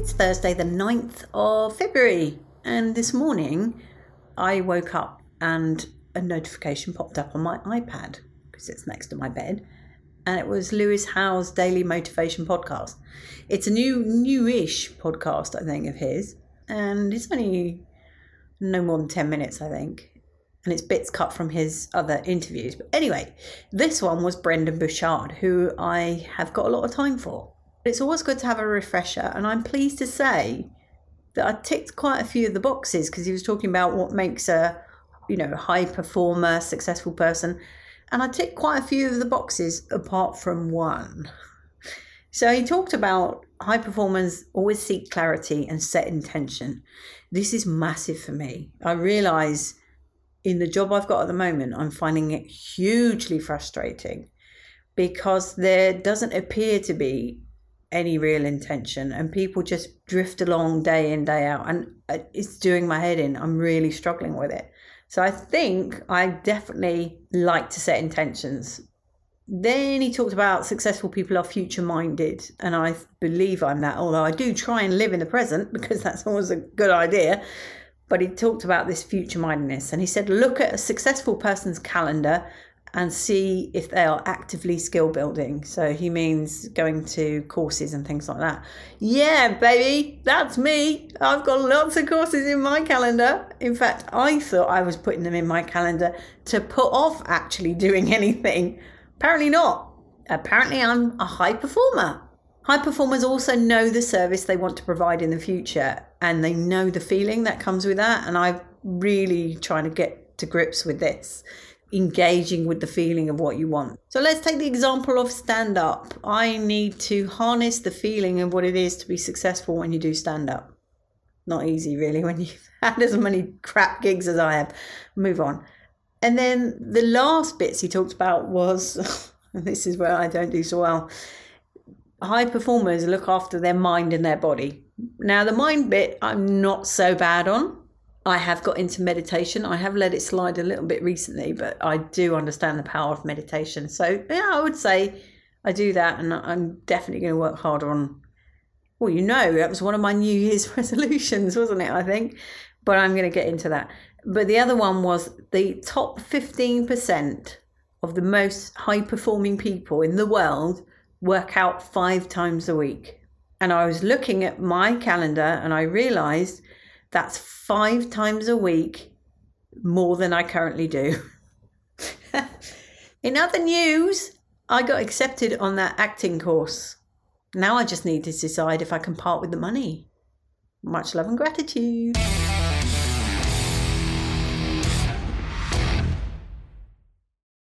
Thursday, the 9th of February, and this morning I woke up and a notification popped up on my iPad because it's next to my bed, and it was Lewis Howes' Daily Motivation Podcast. It's a new, newish podcast, I think, of his, and it's only no more than 10 minutes, I think. And it's bits cut from his other interviews. But anyway, this one was Brendan Burchard, who I have got a lot of time for. It's always good to have a refresher, and I'm pleased to say that I ticked quite a few of the boxes because he was talking about what makes a, you know, high performer, successful person, and I ticked quite a few of the boxes apart from one. So he talked about high performers always seek clarity and set intention. This is massive for me. I realize in the job I've got at the moment, I'm finding it hugely frustrating because there doesn't appear to be any real intention and people just drift along day in day out and uh, it's doing my head in. I'm really struggling with it. So i think i definitely like to set intentions. Then he talked about successful people are future minded and i believe i'm that although i do try and live in the present because that's always a good idea. But he talked about this future mindedness and he said look at a successful person's calendar and see if they are actively skill building. So he means going to courses and things like that. Yeah, baby, that's me. I've got lots of courses in my calendar. In fact, I thought I was putting them in my calendar to put off actually doing anything. Apparently not. Apparently, I'm a high performer. High performers also know the service they want to provide in the future and they know the feeling that comes with that. And I'm really trying to get to grips with this engaging with the feeling of what you want. So let's take the example of stand up. I need to harness the feeling of what it is to be successful when you do stand up. Not easy, really, when you've had as many crap gigs as I have. Move on. And then the last bits he talked about was this is where I don't do so well. High performers look after their mind and their body. Now, the mind bit I'm not so bad on I have got into meditation. I have let it slide a little bit recently, but I do understand the power of meditation. So, yeah, I would say I do that, and I'm definitely going to work harder on. Well, you know, that was one of my New Year's resolutions, wasn't it? I think, but I'm going to get into that. But the other one was the top 15% of the most high performing people in the world work out five times a week. And I was looking at my calendar and I realized that's five times a week more than I currently do. In other news, I got accepted on that acting course. Now I just need to decide if I can part with the money. Much love and gratitude.